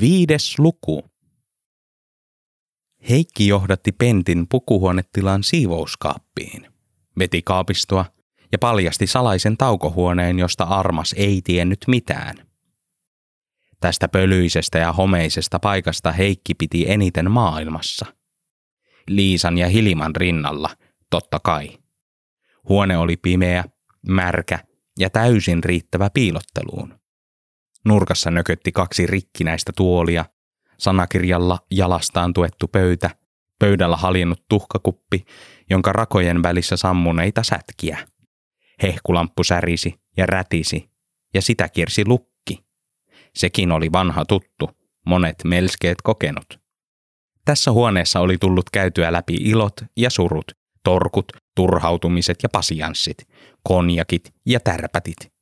Viides luku. Heikki johdatti Pentin pukuhuonetilan siivouskaappiin. Veti kaapistoa ja paljasti salaisen taukohuoneen, josta Armas ei tiennyt mitään. Tästä pölyisestä ja homeisesta paikasta Heikki piti eniten maailmassa. Liisan ja Hiliman rinnalla, totta kai. Huone oli pimeä, märkä ja täysin riittävä piilotteluun. Nurkassa nökötti kaksi rikkinäistä tuolia, sanakirjalla jalastaan tuettu pöytä, pöydällä haljennut tuhkakuppi, jonka rakojen välissä sammuneita sätkiä. Hehkulamppu särisi ja rätisi, ja sitä kiersi lukki. Sekin oli vanha tuttu, monet melskeet kokenut. Tässä huoneessa oli tullut käytyä läpi ilot ja surut, torkut, turhautumiset ja pasianssit, konjakit ja tärpätit.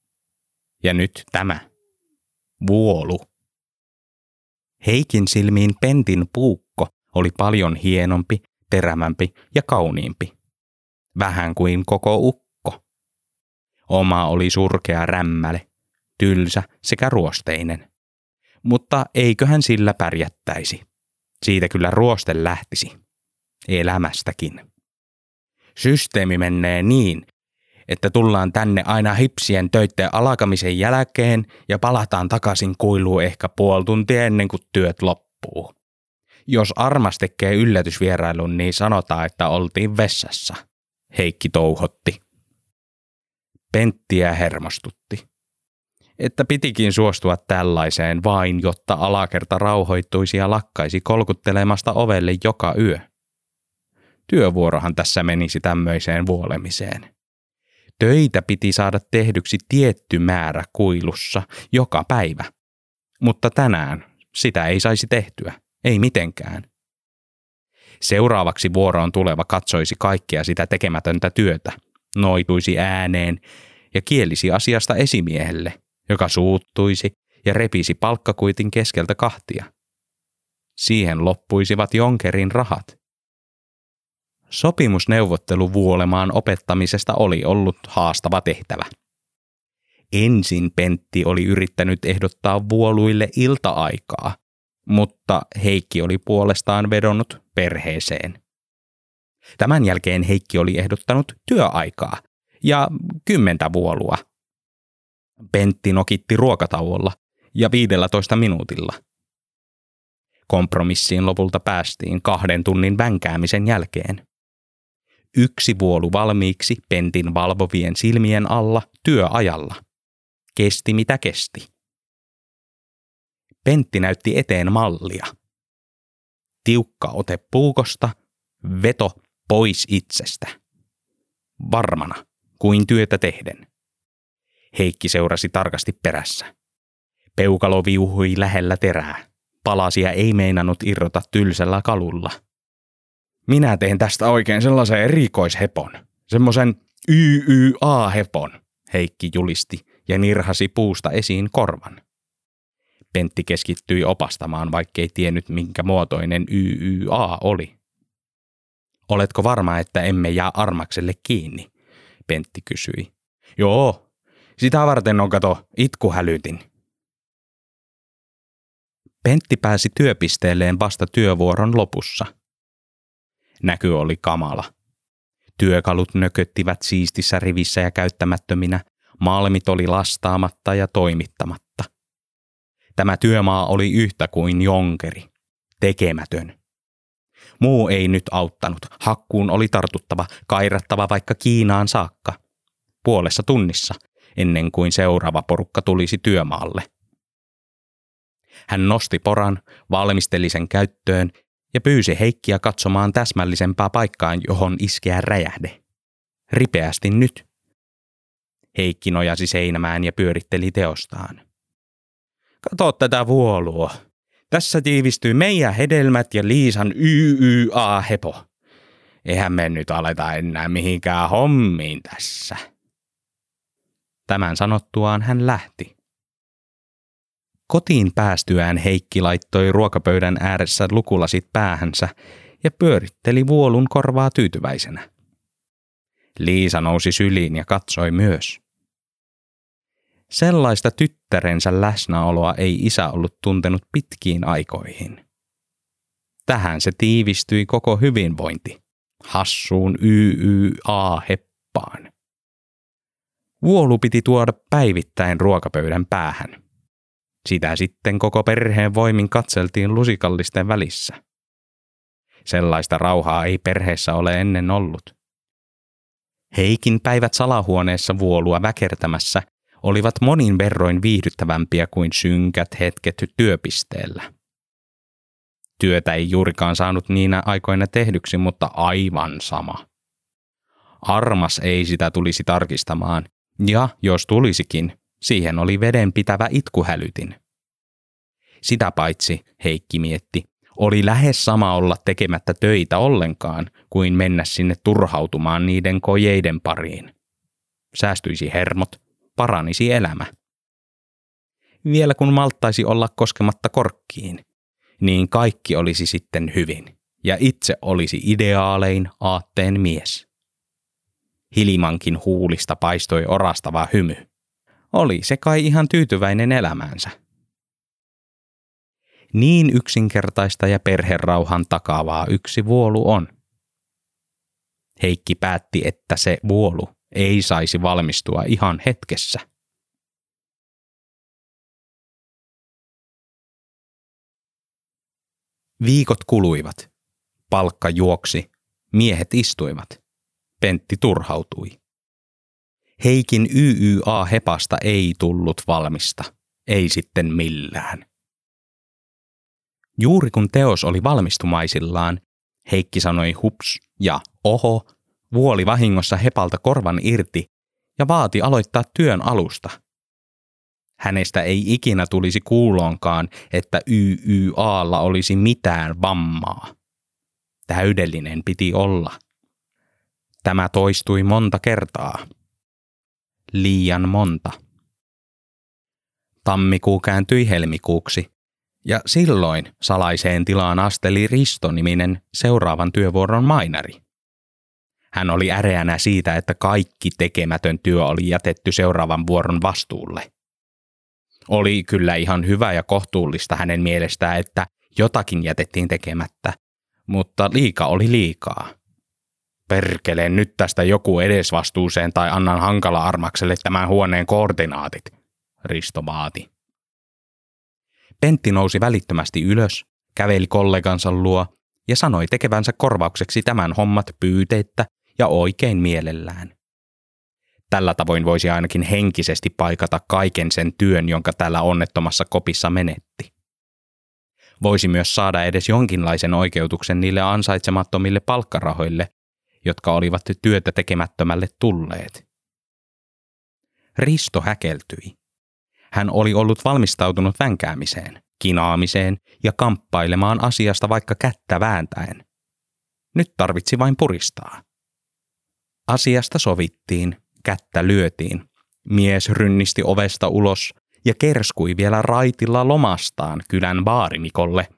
Ja nyt tämä. Vuolu. Heikin silmiin Pentin puukko oli paljon hienompi, terämämpi ja kauniimpi. Vähän kuin koko ukko. Oma oli surkea rämmäle, tylsä sekä ruosteinen. Mutta eiköhän sillä pärjättäisi. Siitä kyllä ruoste lähtisi. Elämästäkin. Systeemi menee niin, että tullaan tänne aina hipsien töitten alkamisen jälkeen ja palataan takaisin kuiluun ehkä puoli tuntia ennen kuin työt loppuu. Jos Armas tekee yllätysvierailun, niin sanotaan, että oltiin vessassa. Heikki touhotti. Penttiä hermostutti. Että pitikin suostua tällaiseen vain, jotta alakerta rauhoittuisi ja lakkaisi kolkuttelemasta ovelle joka yö. Työvuorohan tässä menisi tämmöiseen vuolemiseen. Töitä piti saada tehdyksi tietty määrä kuilussa joka päivä. Mutta tänään sitä ei saisi tehtyä, ei mitenkään. Seuraavaksi vuoroon tuleva katsoisi kaikkea sitä tekemätöntä työtä, noituisi ääneen ja kielisi asiasta esimiehelle, joka suuttuisi ja repisi palkkakuitin keskeltä kahtia. Siihen loppuisivat Jonkerin rahat. Sopimusneuvottelu vuolemaan opettamisesta oli ollut haastava tehtävä. Ensin Pentti oli yrittänyt ehdottaa vuoluille ilta-aikaa, mutta Heikki oli puolestaan vedonnut perheeseen. Tämän jälkeen Heikki oli ehdottanut työaikaa ja kymmentä vuolua. Pentti nokitti ruokatauolla ja 15 minuutilla. Kompromissiin lopulta päästiin kahden tunnin vänkäämisen jälkeen yksi vuolu valmiiksi pentin valvovien silmien alla työajalla. Kesti mitä kesti. Pentti näytti eteen mallia. Tiukka ote puukosta, veto pois itsestä. Varmana, kuin työtä tehden. Heikki seurasi tarkasti perässä. Peukalo viuhui lähellä terää. Palasia ei meinannut irrota tylsällä kalulla – minä teen tästä oikein sellaisen erikoishepon. Semmoisen YYA-hepon, Heikki julisti ja nirhasi puusta esiin korvan. Pentti keskittyi opastamaan, vaikkei tiennyt minkä muotoinen YYA oli. Oletko varma, että emme jää Armakselle kiinni? Pentti kysyi. Joo, sitä varten on kato itkuhälytin. Pentti pääsi työpisteelleen vasta työvuoron lopussa – Näky oli kamala. Työkalut nököttivät siistissä rivissä ja käyttämättöminä, malmit oli lastaamatta ja toimittamatta. Tämä työmaa oli yhtä kuin jonkeri, tekemätön. Muu ei nyt auttanut, hakkuun oli tartuttava, kairattava vaikka Kiinaan saakka. Puolessa tunnissa, ennen kuin seuraava porukka tulisi työmaalle. Hän nosti poran, valmisteli sen käyttöön ja pyysi Heikkiä katsomaan täsmällisempää paikkaan, johon iskeä räjähde. Ripeästi nyt. Heikki nojasi seinämään ja pyöritteli teostaan. Kato tätä vuolua. Tässä tiivistyy meidän hedelmät ja Liisan YYA-hepo. Eihän me nyt aleta enää mihinkään hommiin tässä. Tämän sanottuaan hän lähti. Kotiin päästyään Heikki laittoi ruokapöydän ääressä lukulasit päähänsä ja pyöritteli vuolun korvaa tyytyväisenä. Liisa nousi syliin ja katsoi myös. Sellaista tyttärensä läsnäoloa ei isä ollut tuntenut pitkiin aikoihin. Tähän se tiivistyi koko hyvinvointi, hassuun YYA-heppaan. Vuolu piti tuoda päivittäin ruokapöydän päähän. Sitä sitten koko perheen voimin katseltiin lusikallisten välissä. Sellaista rauhaa ei perheessä ole ennen ollut. Heikin päivät salahuoneessa vuolua väkertämässä olivat monin verroin viihdyttävämpiä kuin synkät hetket työpisteellä. Työtä ei juurikaan saanut niinä aikoina tehdyksi, mutta aivan sama. Armas ei sitä tulisi tarkistamaan, ja jos tulisikin, siihen oli vedenpitävä itkuhälytin. Sitä paitsi, Heikki mietti, oli lähes sama olla tekemättä töitä ollenkaan kuin mennä sinne turhautumaan niiden kojeiden pariin. Säästyisi hermot, paranisi elämä. Vielä kun malttaisi olla koskematta korkkiin, niin kaikki olisi sitten hyvin, ja itse olisi ideaalein aatteen mies. Hilimankin huulista paistoi orastava hymy. Oli se kai ihan tyytyväinen elämäänsä. Niin yksinkertaista ja perherauhan takaavaa yksi vuolu on. Heikki päätti, että se vuolu ei saisi valmistua ihan hetkessä. Viikot kuluivat. Palkka juoksi. Miehet istuivat. Pentti turhautui. Heikin YYA-hepasta ei tullut valmista. Ei sitten millään. Juuri kun teos oli valmistumaisillaan, Heikki sanoi hups ja oho, vuoli vahingossa hepalta korvan irti ja vaati aloittaa työn alusta. Hänestä ei ikinä tulisi kuuloonkaan, että YYAlla olisi mitään vammaa. Täydellinen piti olla. Tämä toistui monta kertaa. Liian monta. Tammikuu kääntyi helmikuuksi, ja silloin salaiseen tilaan asteli Risto-niminen seuraavan työvuoron mainari. Hän oli äreänä siitä, että kaikki tekemätön työ oli jätetty seuraavan vuoron vastuulle. Oli kyllä ihan hyvä ja kohtuullista hänen mielestään, että jotakin jätettiin tekemättä, mutta liika oli liikaa. Perkele nyt tästä joku edesvastuuseen tai annan hankala armakselle tämän huoneen koordinaatit, Risto vaati. Pentti nousi välittömästi ylös, käveli kollegansa luo ja sanoi tekevänsä korvaukseksi tämän hommat pyyteettä ja oikein mielellään. Tällä tavoin voisi ainakin henkisesti paikata kaiken sen työn, jonka täällä onnettomassa kopissa menetti. Voisi myös saada edes jonkinlaisen oikeutuksen niille ansaitsemattomille palkkarahoille, jotka olivat työtä tekemättömälle tulleet. Risto häkeltyi. Hän oli ollut valmistautunut vänkäämiseen, kinaamiseen ja kamppailemaan asiasta vaikka kättä vääntäen. Nyt tarvitsi vain puristaa. Asiasta sovittiin, kättä lyötiin. Mies rynnisti ovesta ulos ja kerskui vielä raitilla lomastaan kylän baarimikolle,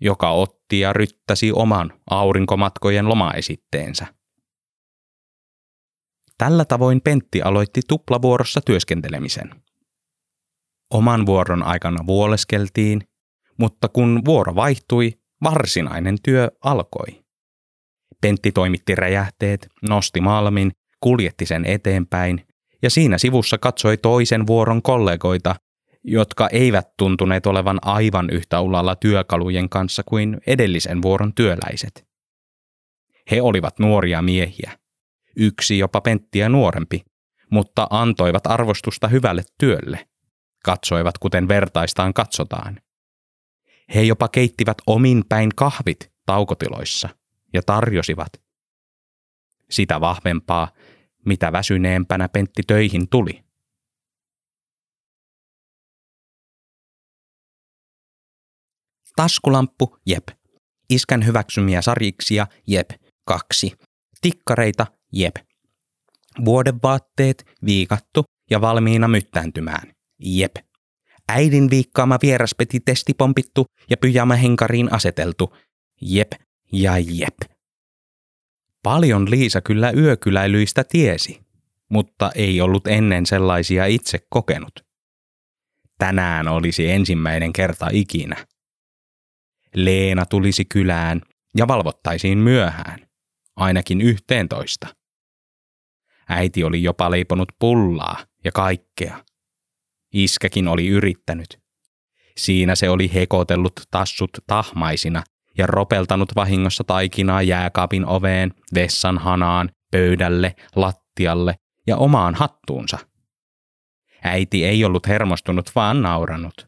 joka otti ja ryttäsi oman aurinkomatkojen lomaesitteensä. Tällä tavoin Pentti aloitti tuplavuorossa työskentelemisen. Oman vuoron aikana vuoleskeltiin, mutta kun vuoro vaihtui, varsinainen työ alkoi. Pentti toimitti räjähteet, nosti malmin, kuljetti sen eteenpäin ja siinä sivussa katsoi toisen vuoron kollegoita, jotka eivät tuntuneet olevan aivan yhtä ulalla työkalujen kanssa kuin edellisen vuoron työläiset. He olivat nuoria miehiä, yksi jopa Penttiä nuorempi, mutta antoivat arvostusta hyvälle työlle. Katsoivat, kuten vertaistaan katsotaan. He jopa keittivät omin päin kahvit taukotiloissa ja tarjosivat. Sitä vahvempaa, mitä väsyneempänä Pentti töihin tuli. Taskulamppu, jep. Iskän hyväksymiä sarjiksia, jep. Kaksi. Tikkareita, jep. Vuodevaatteet, viikattu ja valmiina myttääntymään, jep. Äidin viikkaama vieraspeti testipompittu ja pyjama henkariin aseteltu, jep ja jep. Paljon Liisa kyllä yökyläilyistä tiesi, mutta ei ollut ennen sellaisia itse kokenut. tänään olisi ensimmäinen kerta ikinä. Leena tulisi kylään ja valvottaisiin myöhään, ainakin yhteentoista. Äiti oli jopa leiponut pullaa ja kaikkea. Iskäkin oli yrittänyt. Siinä se oli hekotellut tassut tahmaisina ja ropeltanut vahingossa taikinaa jääkaapin oveen, vessan hanaan, pöydälle, lattialle ja omaan hattuunsa. Äiti ei ollut hermostunut, vaan nauranut.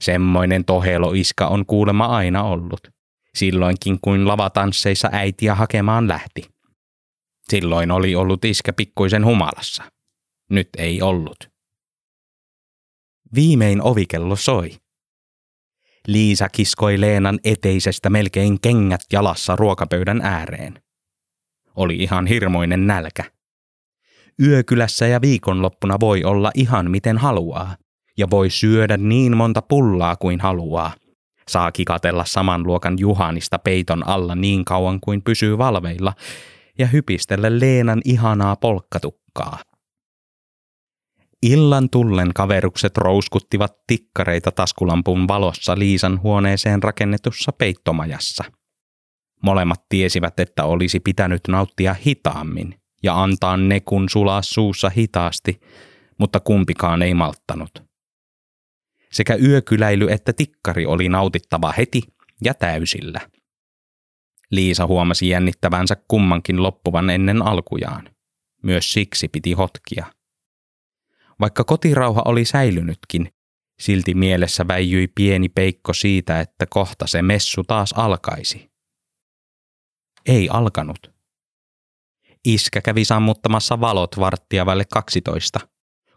Semmoinen toheloiska on kuulema aina ollut. Silloinkin kuin lavatansseissa äitiä hakemaan lähti. Silloin oli ollut iskä pikkuisen humalassa. Nyt ei ollut. Viimein ovikello soi. Liisa kiskoi Leenan eteisestä melkein kengät jalassa ruokapöydän ääreen. Oli ihan hirmoinen nälkä. Yökylässä ja viikonloppuna voi olla ihan miten haluaa, ja voi syödä niin monta pullaa kuin haluaa. Saa kikatella saman luokan Juhanista peiton alla niin kauan kuin pysyy valveilla, ja hypistellä Leenan ihanaa polkkatukkaa. Illan tullen kaverukset rouskuttivat tikkareita taskulampun valossa Liisan huoneeseen rakennetussa peittomajassa. Molemmat tiesivät, että olisi pitänyt nauttia hitaammin ja antaa ne kun sulaa suussa hitaasti, mutta kumpikaan ei malttanut. Sekä yökyläily että tikkari oli nautittava heti ja täysillä. Liisa huomasi jännittävänsä kummankin loppuvan ennen alkujaan. Myös siksi piti hotkia. Vaikka kotirauha oli säilynytkin, silti mielessä väijyi pieni peikko siitä, että kohta se messu taas alkaisi. Ei alkanut. Iskä kävi sammuttamassa valot varttia vaille 12.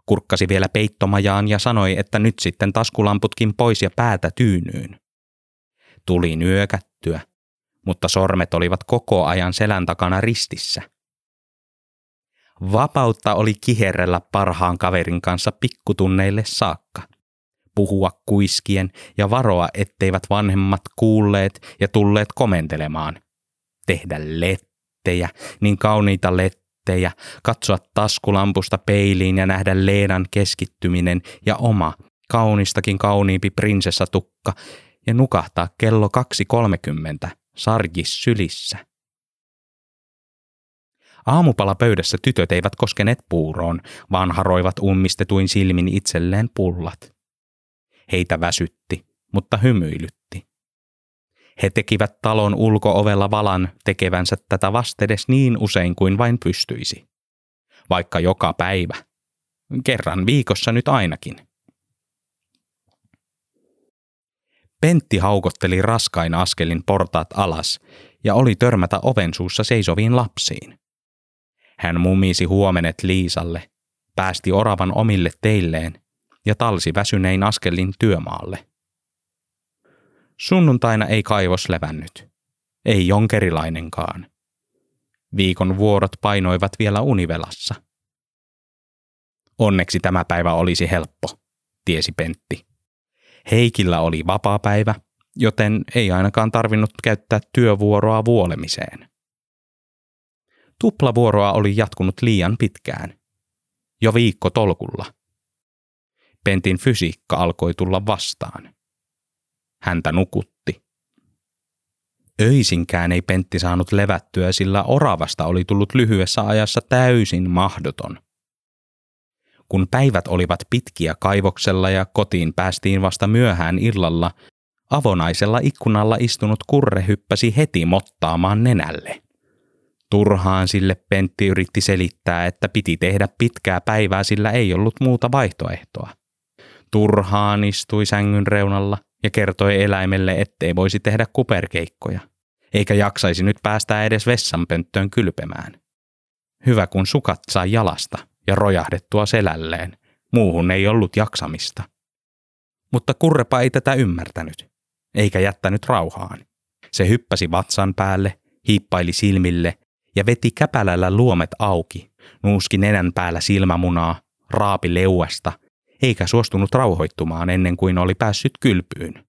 Kurkkasi vielä peittomajaan ja sanoi, että nyt sitten taskulamputkin pois ja päätä tyynyyn. Tuli nyökättyä, mutta sormet olivat koko ajan selän takana ristissä. Vapautta oli kiherrellä parhaan kaverin kanssa pikkutunneille saakka. Puhua kuiskien ja varoa, etteivät vanhemmat kuulleet ja tulleet komentelemaan. Tehdä lettejä, niin kauniita lettejä, katsoa taskulampusta peiliin ja nähdä Leenan keskittyminen ja oma, kaunistakin kauniimpi prinsessatukka ja nukahtaa kello 2.30 sarjis sylissä. Aamupala pöydässä tytöt eivät koskeneet puuroon, vaan haroivat ummistetuin silmin itselleen pullat. Heitä väsytti, mutta hymyilytti. He tekivät talon ulkoovella valan tekevänsä tätä vastedes niin usein kuin vain pystyisi. Vaikka joka päivä. Kerran viikossa nyt ainakin. Pentti haukotteli raskain askelin portaat alas ja oli törmätä oven suussa seisoviin lapsiin. Hän mumisi huomenet Liisalle, päästi oravan omille teilleen ja talsi väsynein askelin työmaalle. Sunnuntaina ei kaivos levännyt. Ei jonkerilainenkaan. Viikon vuorot painoivat vielä univelassa. Onneksi tämä päivä olisi helppo, tiesi Pentti. Heikillä oli vapaa päivä, joten ei ainakaan tarvinnut käyttää työvuoroa vuolemiseen. Tuplavuoroa oli jatkunut liian pitkään. Jo viikko tolkulla. Pentin fysiikka alkoi tulla vastaan. Häntä nukutti. Öisinkään ei Pentti saanut levättyä, sillä oravasta oli tullut lyhyessä ajassa täysin mahdoton. Kun päivät olivat pitkiä kaivoksella ja kotiin päästiin vasta myöhään illalla, avonaisella ikkunalla istunut kurre hyppäsi heti mottaamaan nenälle. Turhaan sille Pentti yritti selittää, että piti tehdä pitkää päivää, sillä ei ollut muuta vaihtoehtoa. Turhaan istui sängyn reunalla ja kertoi eläimelle, ettei voisi tehdä kuperkeikkoja, eikä jaksaisi nyt päästä edes vessanpönttöön kylpemään. Hyvä kun sukat sai jalasta ja rojahdettua selälleen, muuhun ei ollut jaksamista. Mutta kurrepa ei tätä ymmärtänyt, eikä jättänyt rauhaan. Se hyppäsi vatsan päälle, hiippaili silmille ja veti käpälällä luomet auki, nuuski nenän päällä silmämunaa, raapi leuasta, eikä suostunut rauhoittumaan ennen kuin oli päässyt kylpyyn.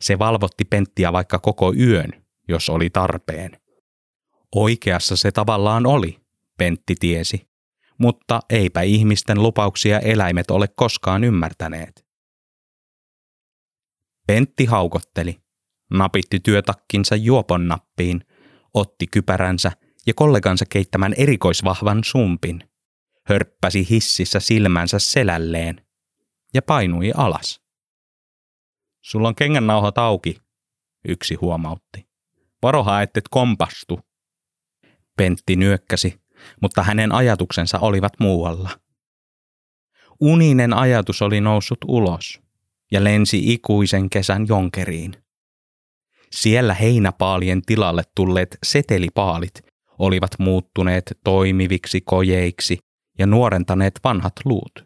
Se valvotti Penttiä vaikka koko yön, jos oli tarpeen. Oikeassa se tavallaan oli, Pentti tiesi, mutta eipä ihmisten lupauksia eläimet ole koskaan ymmärtäneet. Pentti haukotteli, napitti työtakkinsa juopon nappiin, otti kypäränsä ja kollegansa keittämän erikoisvahvan sumpin, hörppäsi hississä silmänsä selälleen ja painui alas. Sulla on kengän nauhat auki, yksi huomautti. Varoha, ettet kompastu. Pentti nyökkäsi, mutta hänen ajatuksensa olivat muualla. Uninen ajatus oli noussut ulos ja lensi ikuisen kesän jonkeriin. Siellä heinäpaalien tilalle tulleet setelipaalit olivat muuttuneet toimiviksi kojeiksi ja nuorentaneet vanhat luut.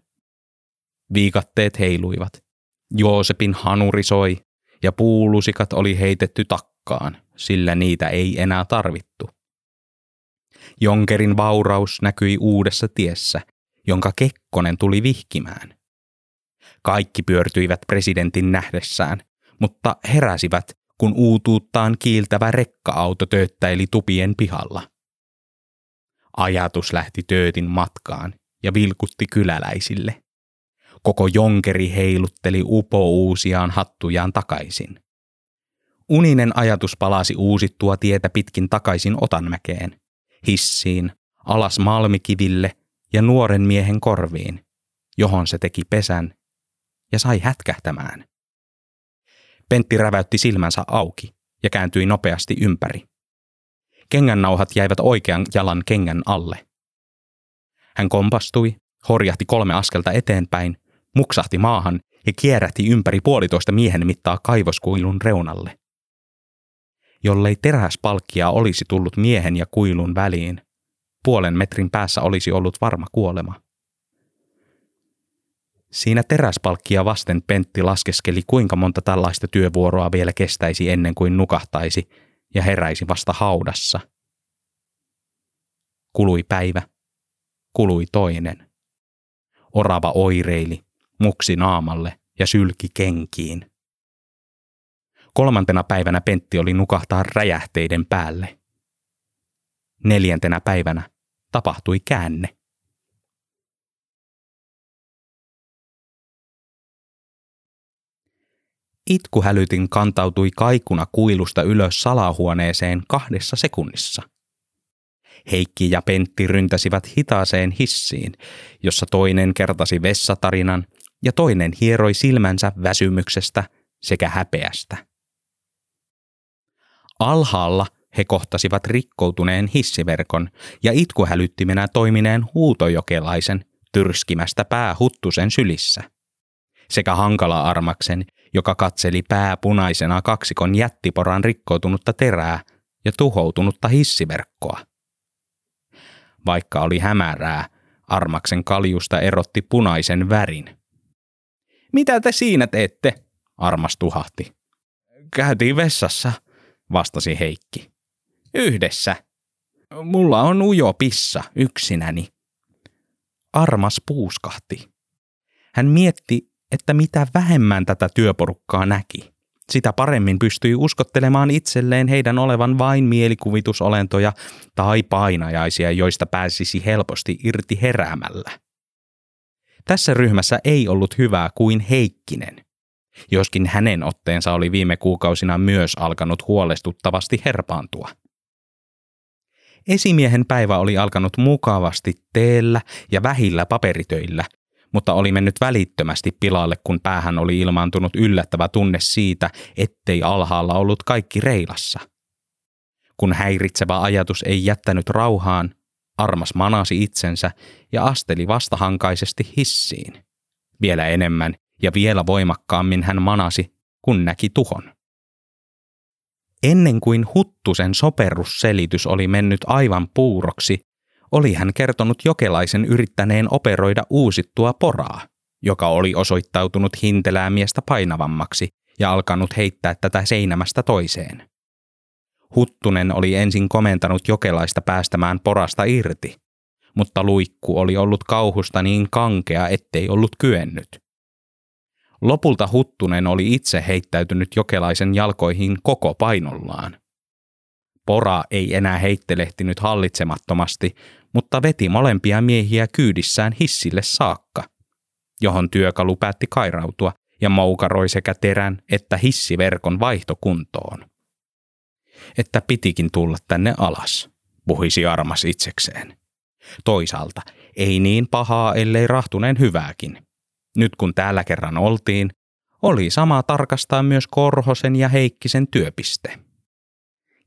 Viikatteet heiluivat. Joosepin hanuri soi ja puulusikat oli heitetty takkaan, sillä niitä ei enää tarvittu. Jonkerin vauraus näkyi uudessa tiessä, jonka Kekkonen tuli vihkimään. Kaikki pyörtyivät presidentin nähdessään, mutta heräsivät, kun uutuuttaan kiiltävä rekka-auto tööttäili tupien pihalla. Ajatus lähti töötin matkaan ja vilkutti kyläläisille. Koko jonkeri heilutteli upouusiaan hattujaan takaisin. Uninen ajatus palasi uusittua tietä pitkin takaisin Otanmäkeen, hissiin, alas Malmikiville ja nuoren miehen korviin, johon se teki pesän ja sai hätkähtämään. Pentti räväytti silmänsä auki ja kääntyi nopeasti ympäri. Kengännauhat jäivät oikean jalan kengän alle. Hän kompastui, horjahti kolme askelta eteenpäin, muksahti maahan ja kierrähti ympäri puolitoista miehen mittaa kaivoskuilun reunalle. Jollei teräspalkkia olisi tullut miehen ja kuilun väliin, puolen metrin päässä olisi ollut varma kuolema. Siinä teräspalkkia vasten Pentti laskeskeli, kuinka monta tällaista työvuoroa vielä kestäisi ennen kuin nukahtaisi ja heräisi vasta haudassa. Kului päivä, kului toinen. Orava oireili, muksi naamalle ja sylki kenkiin. Kolmantena päivänä Pentti oli nukahtaa räjähteiden päälle. Neljäntenä päivänä tapahtui käänne. Itkuhälytin kantautui kaikuna kuilusta ylös salahuoneeseen kahdessa sekunnissa. Heikki ja Pentti ryntäsivät hitaaseen hissiin, jossa toinen kertasi vessatarinan ja toinen hieroi silmänsä väsymyksestä sekä häpeästä. Alhaalla he kohtasivat rikkoutuneen hissiverkon ja itkuhälyttimenä toimineen huutojokelaisen tyrskimästä pää huttusen sylissä. Sekä hankala armaksen, joka katseli pää punaisena kaksikon jättiporan rikkoutunutta terää ja tuhoutunutta hissiverkkoa. Vaikka oli hämärää, armaksen kaljusta erotti punaisen värin. Mitä te siinä teette? Armas tuhahti. Käytiin vessassa, vastasi Heikki. Yhdessä. Mulla on ujo pissa yksinäni. Armas puuskahti. Hän mietti, että mitä vähemmän tätä työporukkaa näki, sitä paremmin pystyi uskottelemaan itselleen heidän olevan vain mielikuvitusolentoja tai painajaisia, joista pääsisi helposti irti heräämällä. Tässä ryhmässä ei ollut hyvää kuin Heikkinen, joskin hänen otteensa oli viime kuukausina myös alkanut huolestuttavasti herpaantua. Esimiehen päivä oli alkanut mukavasti teellä ja vähillä paperitöillä, mutta oli mennyt välittömästi pilalle, kun päähän oli ilmaantunut yllättävä tunne siitä, ettei alhaalla ollut kaikki reilassa. Kun häiritsevä ajatus ei jättänyt rauhaan, Armas manasi itsensä ja asteli vastahankaisesti hissiin. Vielä enemmän ja vielä voimakkaammin hän manasi, kun näki tuhon. Ennen kuin Huttusen soperusselitys oli mennyt aivan puuroksi, oli hän kertonut jokelaisen yrittäneen operoida uusittua poraa, joka oli osoittautunut hintelää miestä painavammaksi ja alkanut heittää tätä seinämästä toiseen. Huttunen oli ensin komentanut jokelaista päästämään porasta irti, mutta luikku oli ollut kauhusta niin kankea, ettei ollut kyennyt. Lopulta Huttunen oli itse heittäytynyt jokelaisen jalkoihin koko painollaan. Pora ei enää heittelehtinyt hallitsemattomasti, mutta veti molempia miehiä kyydissään hissille saakka, johon työkalu päätti kairautua ja moukaroi sekä terän että hissiverkon vaihtokuntoon. Että pitikin tulla tänne alas, puhisi armas itsekseen. Toisaalta ei niin pahaa, ellei rahtuneen hyvääkin. Nyt kun täällä kerran oltiin, oli sama tarkastaa myös Korhosen ja Heikkisen työpiste.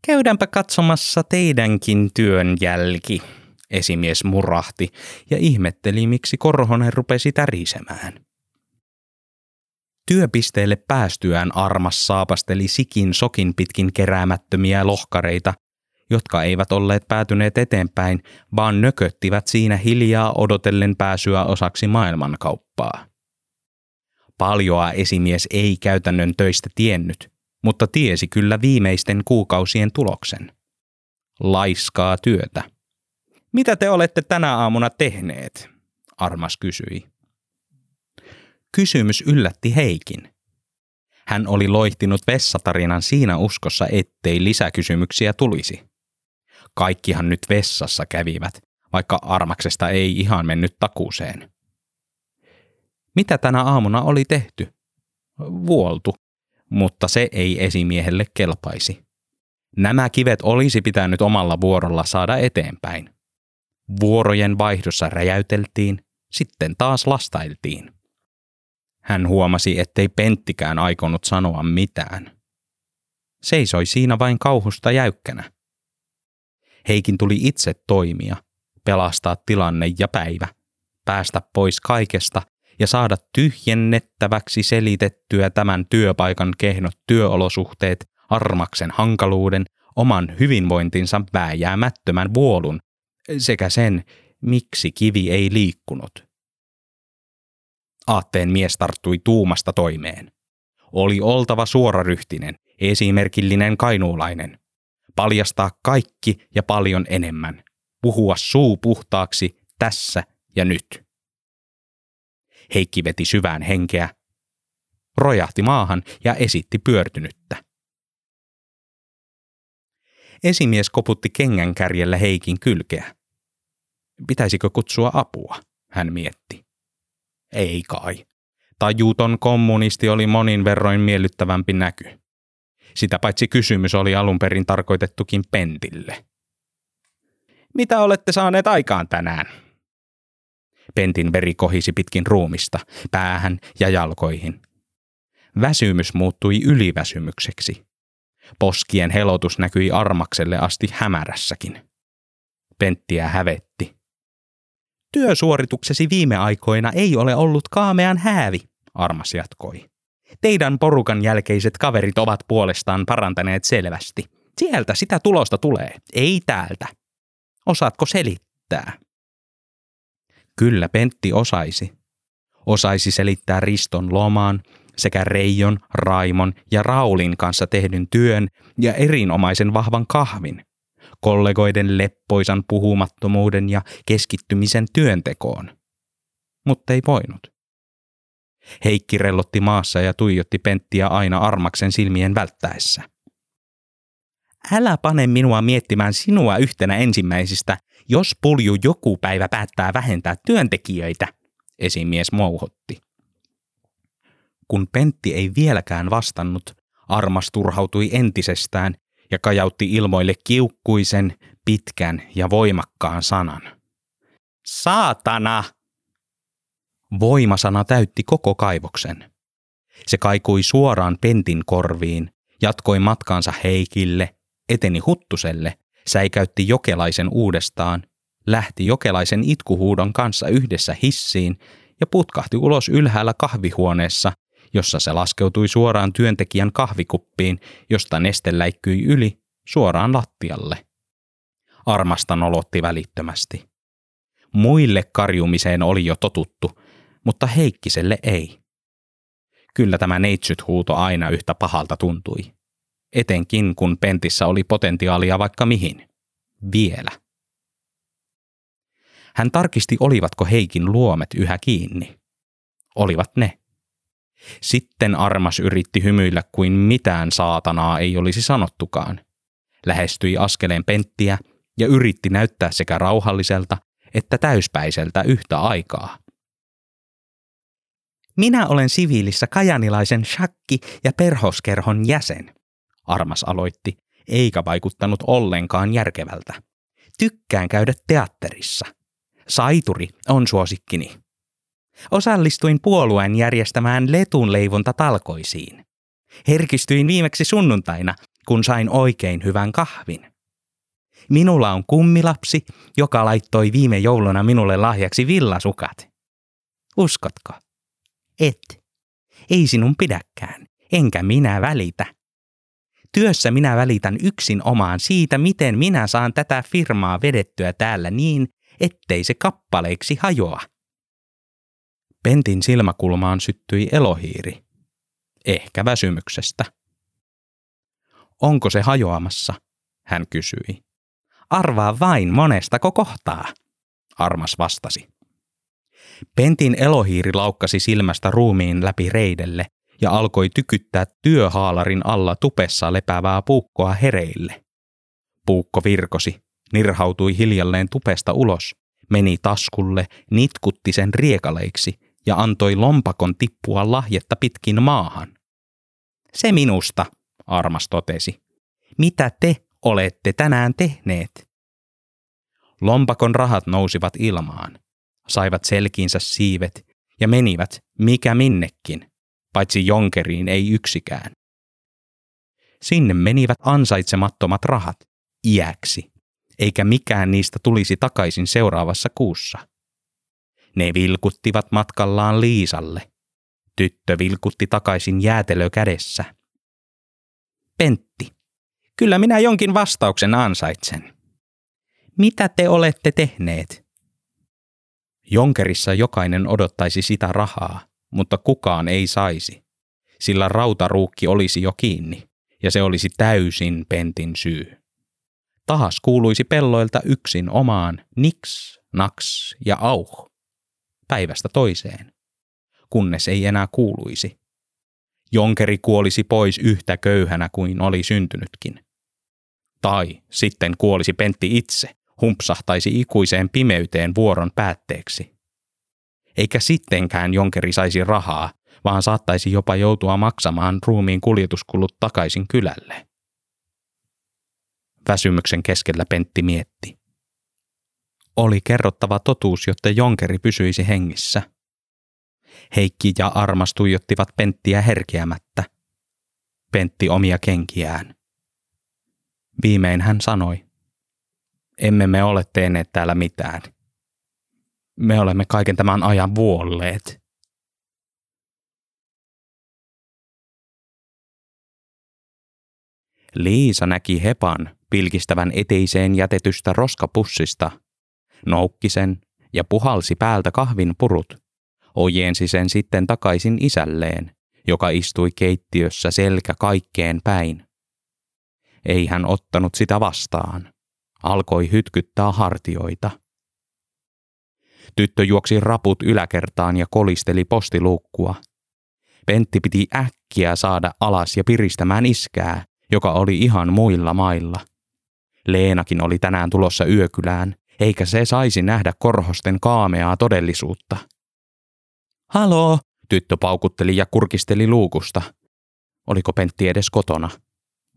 Käydäänpä katsomassa teidänkin työn jälki, esimies murahti ja ihmetteli, miksi Korhonen rupesi tärisemään. Työpisteelle päästyään Armas saapasteli sikin sokin pitkin keräämättömiä lohkareita, jotka eivät olleet päätyneet eteenpäin, vaan nököttivät siinä hiljaa odotellen pääsyä osaksi maailmankauppaa. Paljoa esimies ei käytännön töistä tiennyt, mutta tiesi kyllä viimeisten kuukausien tuloksen. Laiskaa työtä. Mitä te olette tänä aamuna tehneet? Armas kysyi. Kysymys yllätti Heikin. Hän oli loihtinut vessatarinan siinä uskossa, ettei lisäkysymyksiä tulisi. Kaikkihan nyt vessassa kävivät, vaikka Armaksesta ei ihan mennyt takuuseen. Mitä tänä aamuna oli tehty? Vuoltu, mutta se ei esimiehelle kelpaisi. Nämä kivet olisi pitänyt omalla vuorolla saada eteenpäin. Vuorojen vaihdossa räjäyteltiin, sitten taas lastailtiin. Hän huomasi, ettei Penttikään aikonut sanoa mitään. Seisoi siinä vain kauhusta jäykkänä. Heikin tuli itse toimia, pelastaa tilanne ja päivä, päästä pois kaikesta ja saada tyhjennettäväksi selitettyä tämän työpaikan kehnot työolosuhteet, armaksen hankaluuden, oman hyvinvointinsa vääjäämättömän vuolun sekä sen, miksi kivi ei liikkunut. Aatteen mies tarttui tuumasta toimeen. Oli oltava suoraryhtinen, esimerkillinen kainuulainen. Paljastaa kaikki ja paljon enemmän. Puhua suu puhtaaksi tässä ja nyt. Heikki veti syvään henkeä, rojahti maahan ja esitti pyörtynyttä. Esimies koputti kengän kärjellä Heikin kylkeä. Pitäisikö kutsua apua, hän mietti. Ei kai. Tajuton kommunisti oli monin verroin miellyttävämpi näky. Sitä paitsi kysymys oli alun perin tarkoitettukin Pentille. Mitä olette saaneet aikaan tänään? Pentin veri kohisi pitkin ruumista, päähän ja jalkoihin. Väsymys muuttui yliväsymykseksi. Poskien helotus näkyi armakselle asti hämärässäkin. Penttiä hävetti. Työsuorituksesi viime aikoina ei ole ollut kaamean häävi, Armas jatkoi. Teidän porukan jälkeiset kaverit ovat puolestaan parantaneet selvästi. Sieltä sitä tulosta tulee, ei täältä. Osaatko selittää? Kyllä Pentti osaisi. Osaisi selittää Riston lomaan sekä Reijon, Raimon ja Raulin kanssa tehdyn työn ja erinomaisen vahvan kahvin, kollegoiden leppoisan puhumattomuuden ja keskittymisen työntekoon. Mutta ei voinut. Heikki rellotti maassa ja tuijotti Penttiä aina Armaksen silmien välttäessä. Älä pane minua miettimään sinua yhtenä ensimmäisistä, jos pulju joku päivä päättää vähentää työntekijöitä, esimies mouhotti. Kun Pentti ei vieläkään vastannut, Armas turhautui entisestään ja kajautti ilmoille kiukkuisen, pitkän ja voimakkaan sanan. Saatana! Voimasana täytti koko kaivoksen. Se kaikui suoraan Pentin korviin, jatkoi matkaansa Heikille, eteni Huttuselle, säikäytti Jokelaisen uudestaan, lähti Jokelaisen itkuhuudon kanssa yhdessä hissiin ja putkahti ulos ylhäällä kahvihuoneessa, jossa se laskeutui suoraan työntekijän kahvikuppiin, josta neste läikkyi yli suoraan lattialle. Armasta nolotti välittömästi. Muille karjumiseen oli jo totuttu, mutta Heikkiselle ei. Kyllä tämä neitsyt huuto aina yhtä pahalta tuntui. Etenkin kun Pentissä oli potentiaalia vaikka mihin. Vielä. Hän tarkisti, olivatko Heikin luomet yhä kiinni. Olivat ne. Sitten Armas yritti hymyillä kuin mitään saatanaa ei olisi sanottukaan. Lähestyi askeleen penttiä ja yritti näyttää sekä rauhalliselta että täyspäiseltä yhtä aikaa. Minä olen siviilissä kajanilaisen shakki- ja perhoskerhon jäsen, Armas aloitti, eikä vaikuttanut ollenkaan järkevältä. Tykkään käydä teatterissa. Saituri on suosikkini. Osallistuin puolueen järjestämään letunleivonta talkoisiin. Herkistyin viimeksi sunnuntaina, kun sain oikein hyvän kahvin. Minulla on kummilapsi, joka laittoi viime jouluna minulle lahjaksi villasukat. Uskotko? Et. Ei sinun pidäkään, enkä minä välitä. Työssä minä välitän yksin omaan siitä, miten minä saan tätä firmaa vedettyä täällä niin, ettei se kappaleiksi hajoa. Pentin silmäkulmaan syttyi elohiiri. Ehkä väsymyksestä. Onko se hajoamassa? Hän kysyi. Arvaa vain monestako kohtaa, Armas vastasi. Pentin elohiiri laukkasi silmästä ruumiin läpi reidelle ja alkoi tykyttää työhaalarin alla tupessa lepäävää puukkoa hereille. Puukko virkosi, nirhautui hiljalleen tupesta ulos, meni taskulle, nitkutti sen riekaleiksi ja antoi lompakon tippua lahjetta pitkin maahan. Se minusta, Armas totesi. Mitä te olette tänään tehneet? Lompakon rahat nousivat ilmaan, saivat selkiinsä siivet ja menivät mikä minnekin, paitsi jonkeriin ei yksikään. Sinne menivät ansaitsemattomat rahat, iäksi, eikä mikään niistä tulisi takaisin seuraavassa kuussa. Ne vilkuttivat matkallaan Liisalle. Tyttö vilkutti takaisin jäätelö kädessä. Pentti, kyllä minä jonkin vastauksen ansaitsen. Mitä te olette tehneet? Jonkerissa jokainen odottaisi sitä rahaa, mutta kukaan ei saisi, sillä rautaruukki olisi jo kiinni, ja se olisi täysin Pentin syy. Tahas kuuluisi pelloilta yksin omaan niks, naks ja auh, päivästä toiseen, kunnes ei enää kuuluisi. Jonkeri kuolisi pois yhtä köyhänä kuin oli syntynytkin. Tai sitten kuolisi Pentti itse, humpsahtaisi ikuiseen pimeyteen vuoron päätteeksi. Eikä sittenkään jonkeri saisi rahaa, vaan saattaisi jopa joutua maksamaan ruumiin kuljetuskulut takaisin kylälle. Väsymyksen keskellä Pentti mietti. Oli kerrottava totuus, jotta jonkeri pysyisi hengissä. Heikki ja Armas tuijottivat Penttiä herkeämättä. Pentti omia kenkiään. Viimein hän sanoi emme me ole tehneet täällä mitään. Me olemme kaiken tämän ajan vuolleet. Liisa näki Hepan pilkistävän eteiseen jätetystä roskapussista, noukki sen ja puhalsi päältä kahvin purut. Ojensi sen sitten takaisin isälleen, joka istui keittiössä selkä kaikkeen päin. Ei hän ottanut sitä vastaan alkoi hytkyttää hartioita. Tyttö juoksi raput yläkertaan ja kolisteli postiluukkua. Pentti piti äkkiä saada alas ja piristämään iskää, joka oli ihan muilla mailla. Leenakin oli tänään tulossa yökylään, eikä se saisi nähdä korhosten kaameaa todellisuutta. Haloo, tyttö paukutteli ja kurkisteli luukusta. Oliko Pentti edes kotona?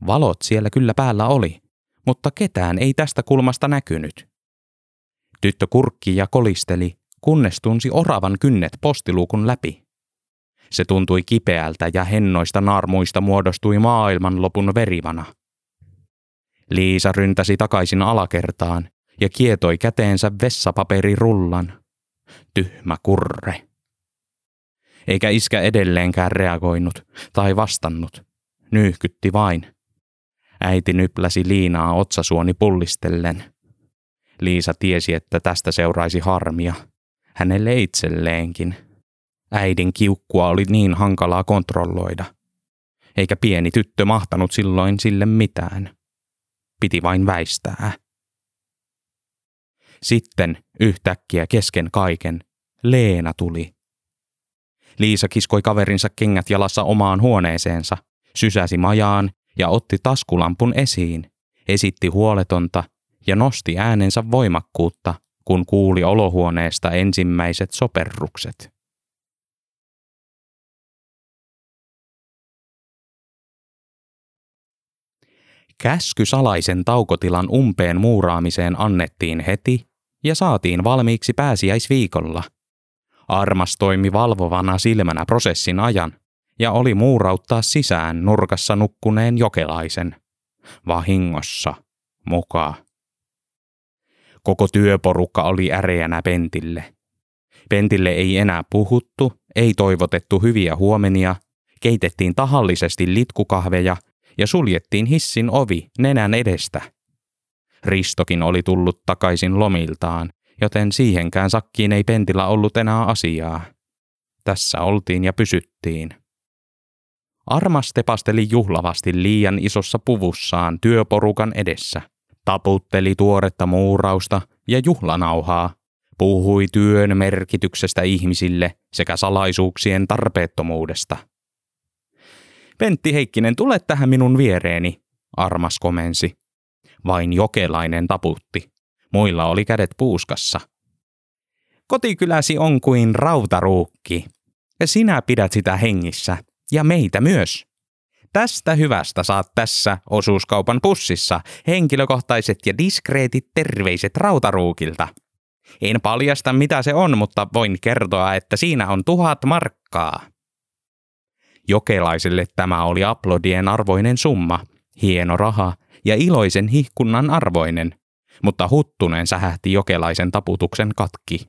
Valot siellä kyllä päällä oli, mutta ketään ei tästä kulmasta näkynyt. Tyttö kurkki ja kolisteli, kunnes tunsi oravan kynnet postiluukun läpi. Se tuntui kipeältä ja hennoista naarmuista muodostui maailmanlopun verivana. Liisa ryntäsi takaisin alakertaan ja kietoi käteensä vessapaperirullan. Tyhmä kurre. Eikä iskä edelleenkään reagoinut tai vastannut. Nyyhkytti vain. Äiti nypläsi liinaa otsasuoni pullistellen. Liisa tiesi, että tästä seuraisi harmia. Hänelle itselleenkin. Äidin kiukkua oli niin hankalaa kontrolloida. Eikä pieni tyttö mahtanut silloin sille mitään. Piti vain väistää. Sitten yhtäkkiä kesken kaiken Leena tuli. Liisa kiskoi kaverinsa kengät jalassa omaan huoneeseensa, sysäsi majaan ja otti taskulampun esiin, esitti huoletonta ja nosti äänensä voimakkuutta, kun kuuli olohuoneesta ensimmäiset soperrukset. Käsky salaisen taukotilan umpeen muuraamiseen annettiin heti ja saatiin valmiiksi pääsiäisviikolla. Armas toimi valvovana silmänä prosessin ajan ja oli muurauttaa sisään nurkassa nukkuneen jokelaisen. Vahingossa, mukaan. Koko työporukka oli äreänä Pentille. Pentille ei enää puhuttu, ei toivotettu hyviä huomenia, keitettiin tahallisesti litkukahveja ja suljettiin hissin ovi nenän edestä. Ristokin oli tullut takaisin lomiltaan, joten siihenkään sakkiin ei Pentillä ollut enää asiaa. Tässä oltiin ja pysyttiin. Armas tepasteli juhlavasti liian isossa puvussaan työporukan edessä. Taputteli tuoretta muurausta ja juhlanauhaa. Puhui työn merkityksestä ihmisille sekä salaisuuksien tarpeettomuudesta. Pentti Heikkinen, tule tähän minun viereeni, Armas komensi. Vain jokelainen taputti. Muilla oli kädet puuskassa. Kotikyläsi on kuin rautaruukki. Ja sinä pidät sitä hengissä, ja meitä myös. Tästä hyvästä saat tässä osuuskaupan pussissa henkilökohtaiset ja diskreetit terveiset rautaruukilta. En paljasta mitä se on, mutta voin kertoa, että siinä on tuhat markkaa. Jokelaiselle tämä oli aplodien arvoinen summa, hieno raha ja iloisen hihkunnan arvoinen, mutta Huttunen sähähti jokelaisen taputuksen katki.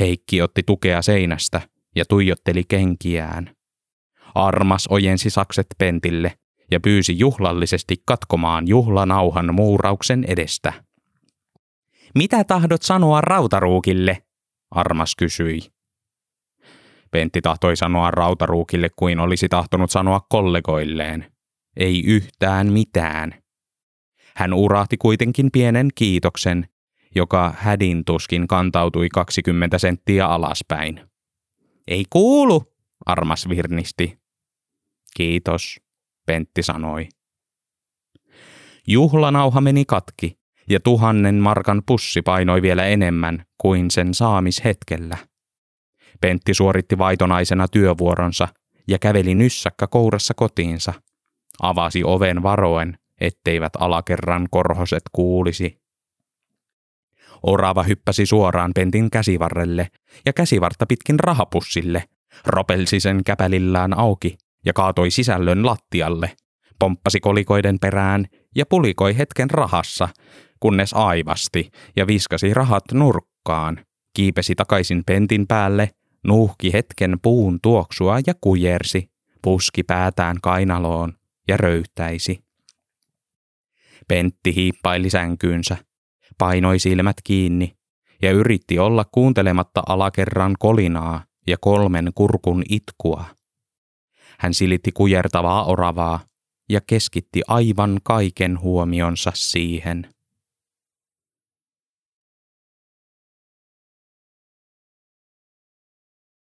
Heikki otti tukea seinästä ja tuijotteli kenkiään. Armas ojensi sakset pentille ja pyysi juhlallisesti katkomaan juhlanauhan muurauksen edestä. Mitä tahdot sanoa rautaruukille? Armas kysyi. Pentti tahtoi sanoa rautaruukille kuin olisi tahtonut sanoa kollegoilleen. Ei yhtään mitään. Hän urahti kuitenkin pienen kiitoksen, joka hädin tuskin kantautui 20 senttiä alaspäin. Ei kuulu, Armas virnisti. Kiitos, Pentti sanoi. Juhlanauha meni katki, ja tuhannen markan pussi painoi vielä enemmän kuin sen saamishetkellä. Pentti suoritti vaitonaisena työvuoronsa ja käveli nyssäkkä kourassa kotiinsa. Avasi oven varoen, etteivät alakerran korhoset kuulisi. Orava hyppäsi suoraan Pentin käsivarrelle ja käsivartta pitkin rahapussille, ropelsi sen käpälillään auki ja kaatoi sisällön lattialle, pomppasi kolikoiden perään ja pulikoi hetken rahassa, kunnes aivasti ja viskasi rahat nurkkaan, kiipesi takaisin pentin päälle, nuuhki hetken puun tuoksua ja kujersi, puski päätään kainaloon ja röyhtäisi. Pentti hiippaili sänkyynsä, painoi silmät kiinni ja yritti olla kuuntelematta alakerran kolinaa ja kolmen kurkun itkua. Hän silitti kujertavaa oravaa ja keskitti aivan kaiken huomionsa siihen.